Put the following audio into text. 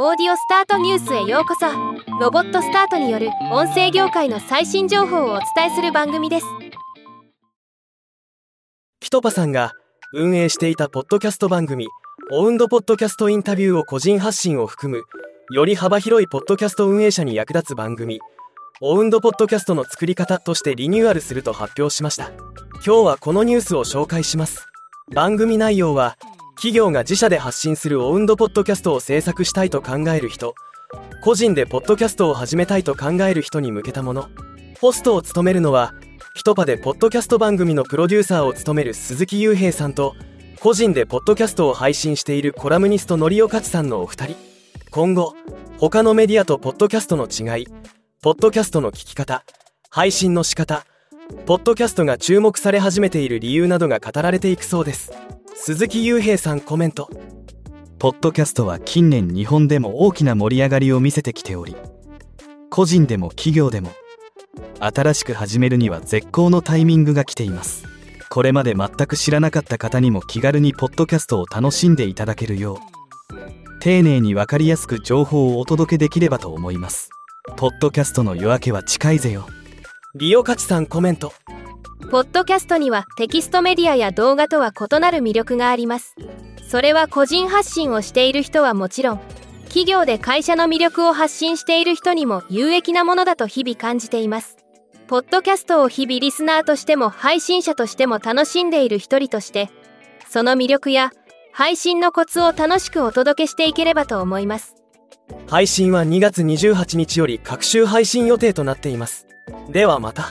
オーディオスタートニュースへようこそ。ロボットスタートによる音声業界の最新情報をお伝えする番組です。キトパさんが運営していたポッドキャスト番組オウンドポッドキャストインタビューを個人発信を含むより幅広いポッドキャスト運営者に役立つ番組オウンドポッドキャストの作り方としてリニューアルすると発表しました。今日はこのニュースを紹介します。番組内容は企業が自社で発信するオウンドポッドキャストを制作したいと考える人個人でポッドキャストを始めたいと考える人に向けたもの。ホストを務めるのはひとパでポッドキャスト番組のプロデューサーを務める鈴木雄平さんと個人でポッドキャストを配信しているコラムニストのりおかちさんのお二人。今後他のメディアとポッドキャストの違いポッドキャストの聞き方配信の仕方ポッドキャストが注目され始めている理由などが語られていくそうです。鈴木雄平さんコメント。ポッドキャストは近年日本でも大きな盛り上がりを見せてきており個人でも企業でも新しく始めるには絶好のタイミングが来ています。これまで全く知らなかった方にも気軽にポッドキャストを楽しんでいただけるよう丁寧に分かりやすく情報をお届けできればと思います。ポッドキャストの夜明けは近いぜよ。リオカチさんコメント。ポッドキャストにはテキストメディアや動画とは異なる魅力があります。それは個人発信をしている人はもちろん企業で会社の魅力を発信している人にも有益なものだと日々感じています。ポッドキャストを日々リスナーとしても配信者としても楽しんでいる一人としてその魅力や配信のコツを楽しくお届けしていければと思います。配信は2月28日より各週配信予定となっていますではまた。